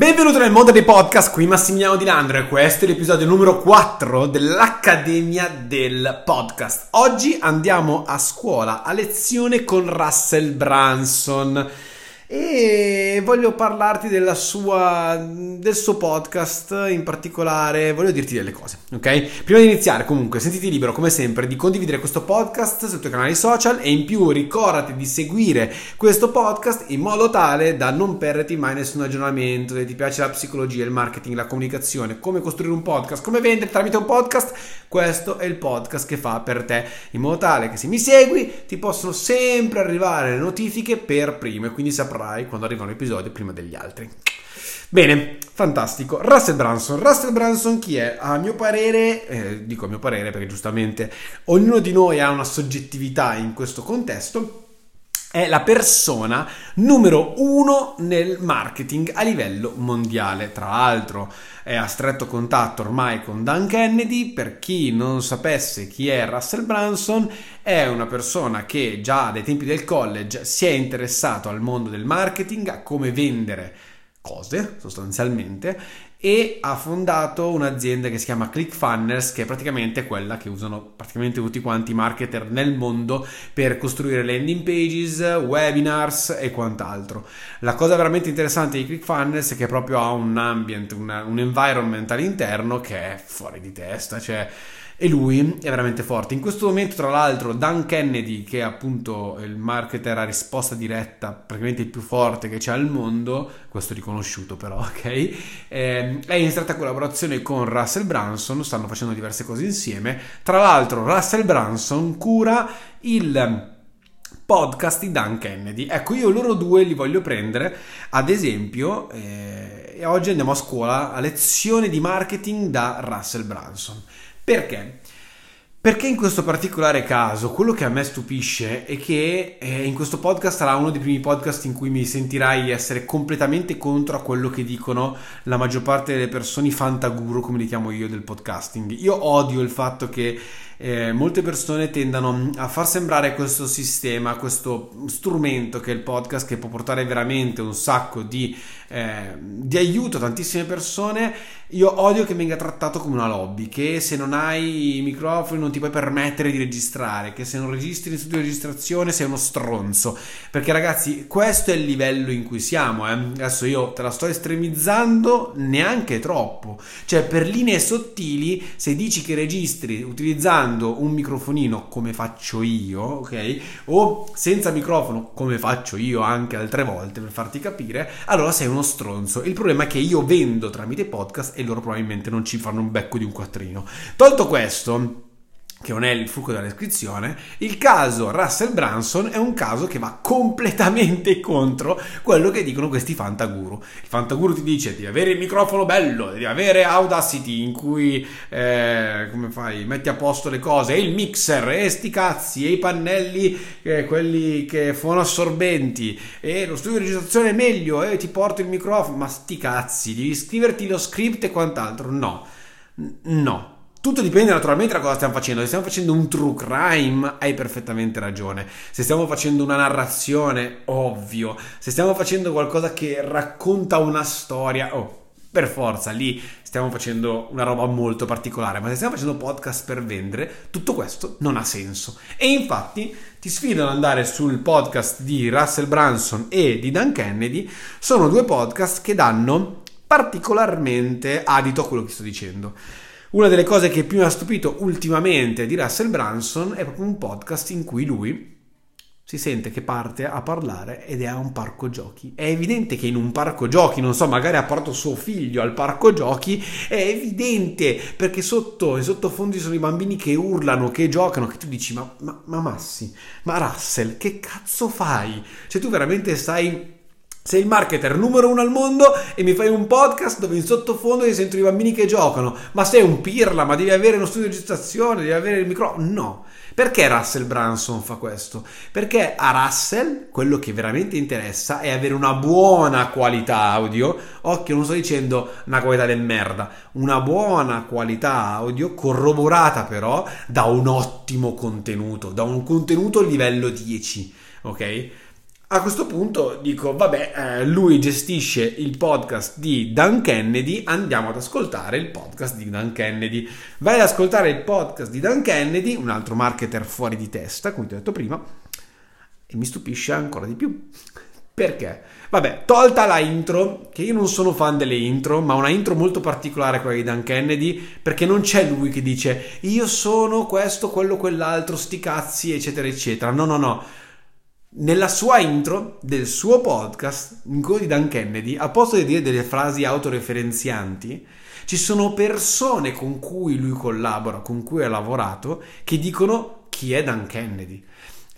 Benvenuto nel mondo dei podcast, qui Massimiliano Di Landro e questo è l'episodio numero 4 dell'Accademia del Podcast. Oggi andiamo a scuola a lezione con Russell Branson e voglio parlarti sua, del suo podcast in particolare, voglio dirti delle cose, ok? Prima di iniziare comunque sentiti libero come sempre di condividere questo podcast sui tuoi canali social e in più ricordati di seguire questo podcast in modo tale da non perderti mai nessun aggiornamento, se ti piace la psicologia, il marketing, la comunicazione, come costruire un podcast, come vendere tramite un podcast, questo è il podcast che fa per te, in modo tale che se mi segui ti possono sempre arrivare le notifiche per primo e quindi saprai saprai quando arriva un episodio prima degli altri. Bene, fantastico. Russell Branson. Russell Branson chi è? A mio parere, eh, dico a mio parere perché giustamente ognuno di noi ha una soggettività in questo contesto, è la persona numero uno nel marketing a livello mondiale. Tra l'altro è a stretto contatto ormai con Dan Kennedy. Per chi non sapesse chi è Russell Branson, è una persona che già dai tempi del college si è interessato al mondo del marketing, a come vendere cose sostanzialmente e ha fondato un'azienda che si chiama ClickFunnels che è praticamente quella che usano praticamente tutti quanti i marketer nel mondo per costruire landing pages, webinars e quant'altro. La cosa veramente interessante di ClickFunnels è che proprio ha un ambient, una, un environment all'interno che è fuori di testa, cioè e lui è veramente forte. In questo momento, tra l'altro, Dan Kennedy, che è appunto il marketer a risposta diretta, praticamente il più forte che c'è al mondo, questo riconosciuto però, ok? Eh, è in stretta collaborazione con Russell Branson, stanno facendo diverse cose insieme. Tra l'altro, Russell Branson cura il podcast di Dan Kennedy. Ecco, io loro due li voglio prendere, ad esempio, eh, oggi andiamo a scuola a lezione di marketing da Russell Branson. Perché? Perché in questo particolare caso quello che a me stupisce è che eh, in questo podcast sarà uno dei primi podcast in cui mi sentirai essere completamente contro a quello che dicono la maggior parte delle persone fantaguru, come li chiamo io, del podcasting. Io odio il fatto che eh, molte persone tendano a far sembrare questo sistema, questo strumento che è il podcast, che può portare veramente un sacco di, eh, di aiuto a tantissime persone. Io odio che venga trattato come una lobby, che se non hai i microfoni non ti puoi permettere di registrare, che se non registri in studio di registrazione sei uno stronzo. Perché ragazzi, questo è il livello in cui siamo. Eh. Adesso io te la sto estremizzando neanche troppo. Cioè, per linee sottili, se dici che registri utilizzando usando un microfonino come faccio io, ok? O senza microfono come faccio io anche altre volte per farti capire, allora sei uno stronzo. Il problema è che io vendo tramite podcast e loro probabilmente non ci fanno un becco di un quattrino. Tolto questo, che non è il fulcro della descrizione, il caso Russell Branson è un caso che va completamente contro quello che dicono questi fantaguru. Il fantaguru ti dice devi avere il microfono bello, devi avere Audacity in cui eh, come fai, metti a posto le cose, e il mixer, e sti cazzi, e i pannelli, eh, quelli che sono assorbenti, e lo studio di registrazione è meglio, e ti porto il microfono, ma sti cazzi, devi scriverti lo script e quant'altro. No, no tutto dipende naturalmente da cosa stiamo facendo. Se stiamo facendo un true crime, hai perfettamente ragione. Se stiamo facendo una narrazione, ovvio. Se stiamo facendo qualcosa che racconta una storia, oh, per forza, lì stiamo facendo una roba molto particolare. Ma se stiamo facendo podcast per vendere, tutto questo non ha senso. E infatti ti sfido ad andare sul podcast di Russell Branson e di Dan Kennedy. Sono due podcast che danno particolarmente adito a quello che sto dicendo. Una delle cose che più mi ha stupito ultimamente di Russell Branson è proprio un podcast in cui lui si sente che parte a parlare ed è a un parco giochi. È evidente che in un parco giochi, non so, magari ha portato suo figlio al parco giochi, è evidente perché sotto, in sottofondi sono i bambini che urlano, che giocano, che tu dici ma, ma, ma Massi, ma Russell, che cazzo fai? Cioè tu veramente stai sei il marketer numero uno al mondo e mi fai un podcast dove in sottofondo ti sento i bambini che giocano. Ma sei un pirla, ma devi avere uno studio di registrazione, devi avere il microfono. No. Perché Russell Branson fa questo? Perché a Russell quello che veramente interessa è avere una buona qualità audio. Occhio, non sto dicendo una qualità del merda, una buona qualità audio corroborata però da un ottimo contenuto, da un contenuto livello 10, ok? A questo punto dico, vabbè, eh, lui gestisce il podcast di Dan Kennedy, andiamo ad ascoltare il podcast di Dan Kennedy. Vai ad ascoltare il podcast di Dan Kennedy, un altro marketer fuori di testa, come ti ho detto prima, e mi stupisce ancora di più. Perché? Vabbè, tolta la intro, che io non sono fan delle intro, ma una intro molto particolare quella di Dan Kennedy, perché non c'è lui che dice io sono questo, quello, quell'altro, sti cazzi, eccetera, eccetera. No, no, no nella sua intro del suo podcast, in di Dan Kennedy, a posto di dire delle frasi autoreferenzianti, ci sono persone con cui lui collabora, con cui ha lavorato, che dicono chi è Dan Kennedy.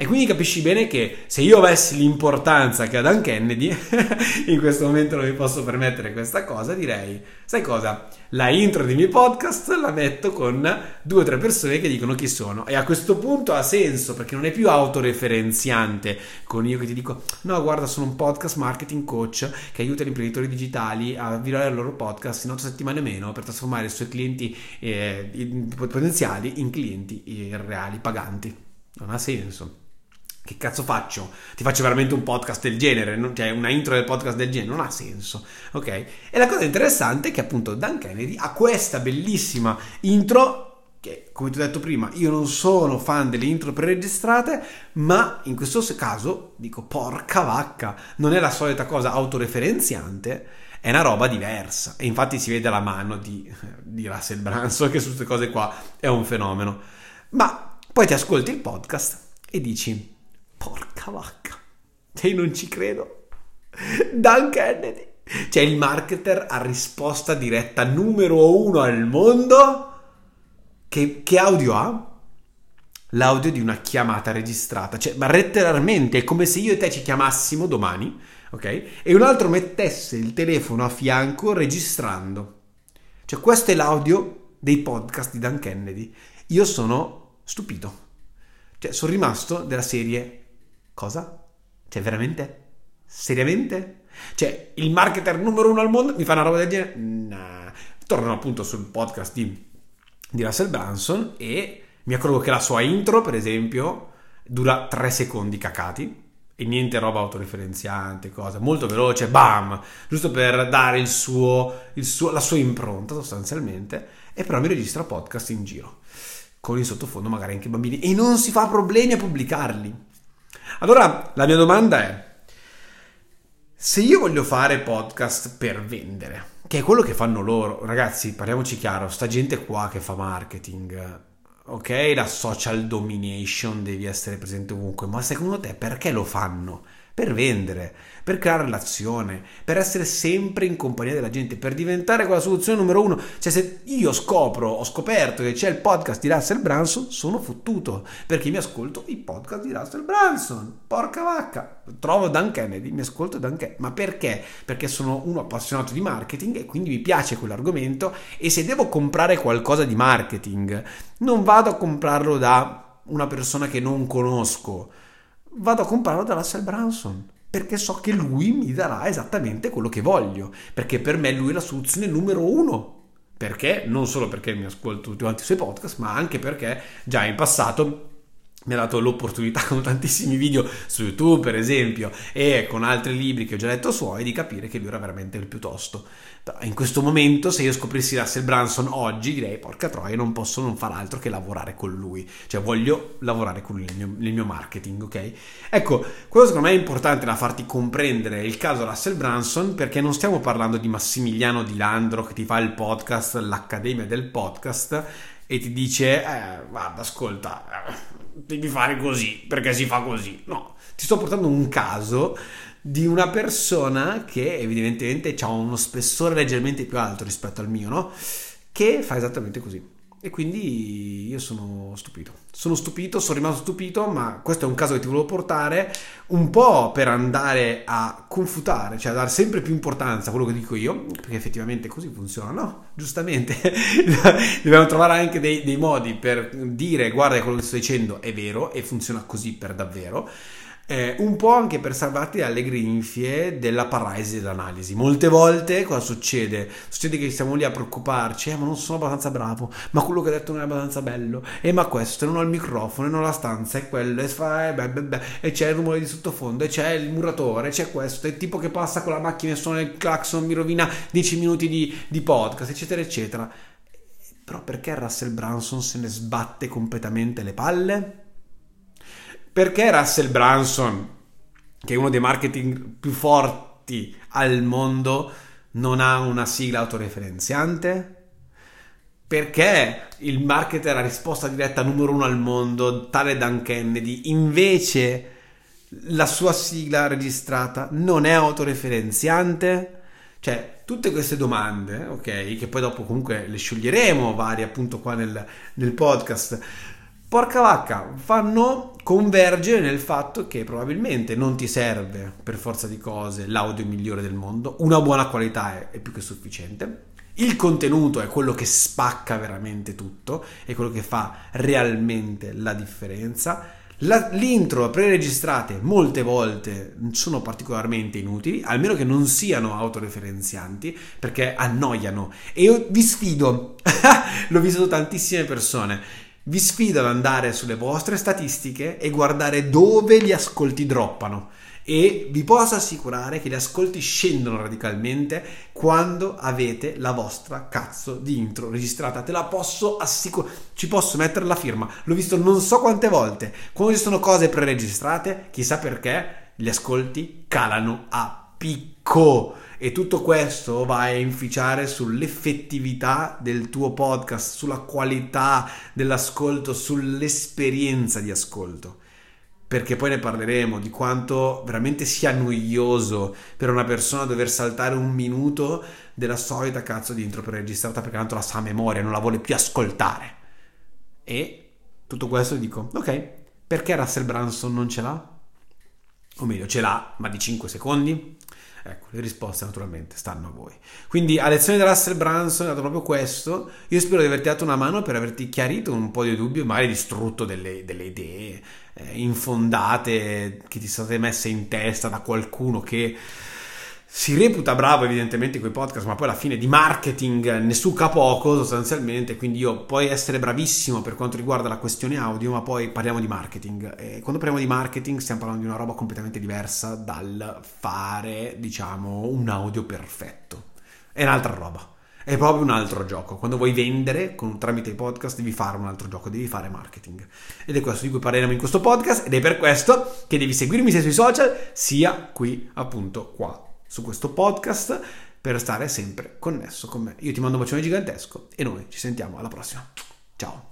E quindi capisci bene che se io avessi l'importanza che ha Dan Kennedy, in questo momento non mi posso permettere questa cosa, direi, sai cosa? La intro dei miei podcast la metto con due o tre persone che dicono chi sono. E a questo punto ha senso, perché non è più autoreferenziante con io che ti dico, no guarda sono un podcast marketing coach che aiuta gli imprenditori digitali a virare il loro podcast in otto settimane meno per trasformare i suoi clienti eh, potenziali in clienti eh, reali, paganti. Non ha senso che cazzo faccio? Ti faccio veramente un podcast del genere, non, cioè una intro del podcast del genere, non ha senso, ok? E la cosa interessante è che appunto Dan Kennedy ha questa bellissima intro che come ti ho detto prima io non sono fan delle intro preregistrate ma in questo caso dico porca vacca non è la solita cosa autoreferenziante è una roba diversa e infatti si vede la mano di, di Russell Branson che su queste cose qua è un fenomeno ma poi ti ascolti il podcast e dici Porca vacca. E non ci credo. Dan Kennedy. Cioè il marketer a risposta diretta numero uno al mondo. Che, che audio ha? L'audio di una chiamata registrata. Cioè, ma letteralmente è come se io e te ci chiamassimo domani, ok? E un altro mettesse il telefono a fianco registrando. Cioè, questo è l'audio dei podcast di Dan Kennedy. Io sono stupito. Cioè, sono rimasto della serie Cosa? Cioè, veramente? Seriamente? Cioè, il marketer numero uno al mondo mi fa una roba del genere? Nah. Torno appunto sul podcast di, di Russell Branson e mi accorgo che la sua intro, per esempio, dura tre secondi cacati e niente roba autoreferenziante, cosa molto veloce, bam, giusto per dare il suo, il suo, la sua impronta sostanzialmente, e però mi registra podcast in giro, con in sottofondo magari anche bambini, e non si fa problemi a pubblicarli. Allora, la mia domanda è, se io voglio fare podcast per vendere, che è quello che fanno loro, ragazzi, parliamoci chiaro, sta gente qua che fa marketing, ok, la social domination devi essere presente ovunque, ma secondo te perché lo fanno? Per vendere, per creare relazione, per essere sempre in compagnia della gente, per diventare quella soluzione numero uno. Cioè, se io scopro, ho scoperto che c'è il podcast di Russell Branson, sono fottuto perché mi ascolto i podcast di Russell Branson. Porca vacca, trovo Dan Kennedy, mi ascolto Dan Kennedy. Ma perché? Perché sono uno appassionato di marketing e quindi mi piace quell'argomento. E se devo comprare qualcosa di marketing, non vado a comprarlo da una persona che non conosco vado a comprarlo da Russell Branson perché so che lui mi darà esattamente quello che voglio perché per me lui è la soluzione numero uno. Perché? Non solo perché mi ascolto tutti quanti i suoi podcast ma anche perché già in passato mi ha dato l'opportunità con tantissimi video su YouTube, per esempio, e con altri libri che ho già letto suoi, di capire che lui era veramente il più tosto. In questo momento, se io scoprissi Russell Branson oggi, direi, porca troia, non posso non far altro che lavorare con lui. Cioè, voglio lavorare con lui nel mio, nel mio marketing, ok? Ecco, quello secondo me è importante da farti comprendere il caso Russell Branson, perché non stiamo parlando di Massimiliano Di Landro che ti fa il podcast, l'Accademia del Podcast, e ti dice, eh, guarda, ascolta devi fare così perché si fa così. No, ti sto portando un caso di una persona che evidentemente ha uno spessore leggermente più alto rispetto al mio, no? Che fa esattamente così. E quindi io sono stupito. Sono stupito, sono rimasto stupito, ma questo è un caso che ti volevo portare un po' per andare a confutare, cioè a dare sempre più importanza a quello che dico io, perché effettivamente così funziona, no? Giustamente dobbiamo trovare anche dei, dei, modi per dire guarda quello che sto dicendo è vero e funziona così per davvero. Eh, un po' anche per salvarti dalle grinfie della paralisi dell'analisi. Molte volte cosa succede? Succede che siamo lì a preoccuparci, eh, ma non sono abbastanza bravo, ma quello che ho detto non è abbastanza bello, e eh, ma questo, non ho il microfono, non ho la stanza, e quello, e, fa, e, beh, beh, beh, e c'è il rumore di sottofondo, e c'è il muratore, c'è questo, e il tipo che passa con la macchina e suona il clacson mi rovina 10 minuti di, di podcast, eccetera, eccetera. Però perché Russell Branson se ne sbatte completamente le palle? Perché Russell Branson, che è uno dei marketing più forti al mondo, non ha una sigla autoreferenziante? Perché il marketer a risposta diretta numero uno al mondo, tale Dan Kennedy, invece la sua sigla registrata non è autoreferenziante? Cioè, tutte queste domande, ok, che poi dopo comunque le scioglieremo varie appunto qua nel, nel podcast, porca vacca, fanno convergere nel fatto che probabilmente non ti serve per forza di cose l'audio migliore del mondo, una buona qualità è, è più che sufficiente. Il contenuto è quello che spacca veramente tutto, è quello che fa realmente la differenza. La, l'intro preregistrate molte volte sono particolarmente inutili, almeno che non siano autoreferenzianti, perché annoiano. E io vi sfido, l'ho visto tantissime persone vi sfido ad andare sulle vostre statistiche e guardare dove gli ascolti droppano e vi posso assicurare che gli ascolti scendono radicalmente quando avete la vostra cazzo di intro registrata. Te la posso assicurare, ci posso mettere la firma. L'ho visto non so quante volte. Quando ci sono cose preregistrate, chissà perché, gli ascolti calano a picco e tutto questo va a inficiare sull'effettività del tuo podcast, sulla qualità dell'ascolto, sull'esperienza di ascolto. Perché poi ne parleremo di quanto veramente sia noioso per una persona dover saltare un minuto della solita cazzo di intro preregistrata perché tanto la sa a memoria, non la vuole più ascoltare. E tutto questo dico, ok, perché Russell Branson non ce l'ha? O meglio, ce l'ha, ma di 5 secondi? Ecco, le risposte naturalmente stanno a voi. Quindi a lezione di Russell Branson è dato proprio questo. Io spero di averti dato una mano per averti chiarito un po' di dubbi, magari distrutto delle, delle idee eh, infondate che ti sono state messe in testa da qualcuno che si reputa bravo evidentemente con i podcast, ma poi alla fine di marketing ne succa poco sostanzialmente, quindi io puoi essere bravissimo per quanto riguarda la questione audio, ma poi parliamo di marketing. E quando parliamo di marketing stiamo parlando di una roba completamente diversa dal fare, diciamo, un audio perfetto. È un'altra roba. È proprio un altro gioco. Quando vuoi vendere con, tramite i podcast devi fare un altro gioco, devi fare marketing. Ed è questo di cui parleremo in questo podcast ed è per questo che devi seguirmi sia sui social sia qui appunto qua su questo podcast per stare sempre connesso con me. Io ti mando un bacione gigantesco e noi ci sentiamo alla prossima. Ciao.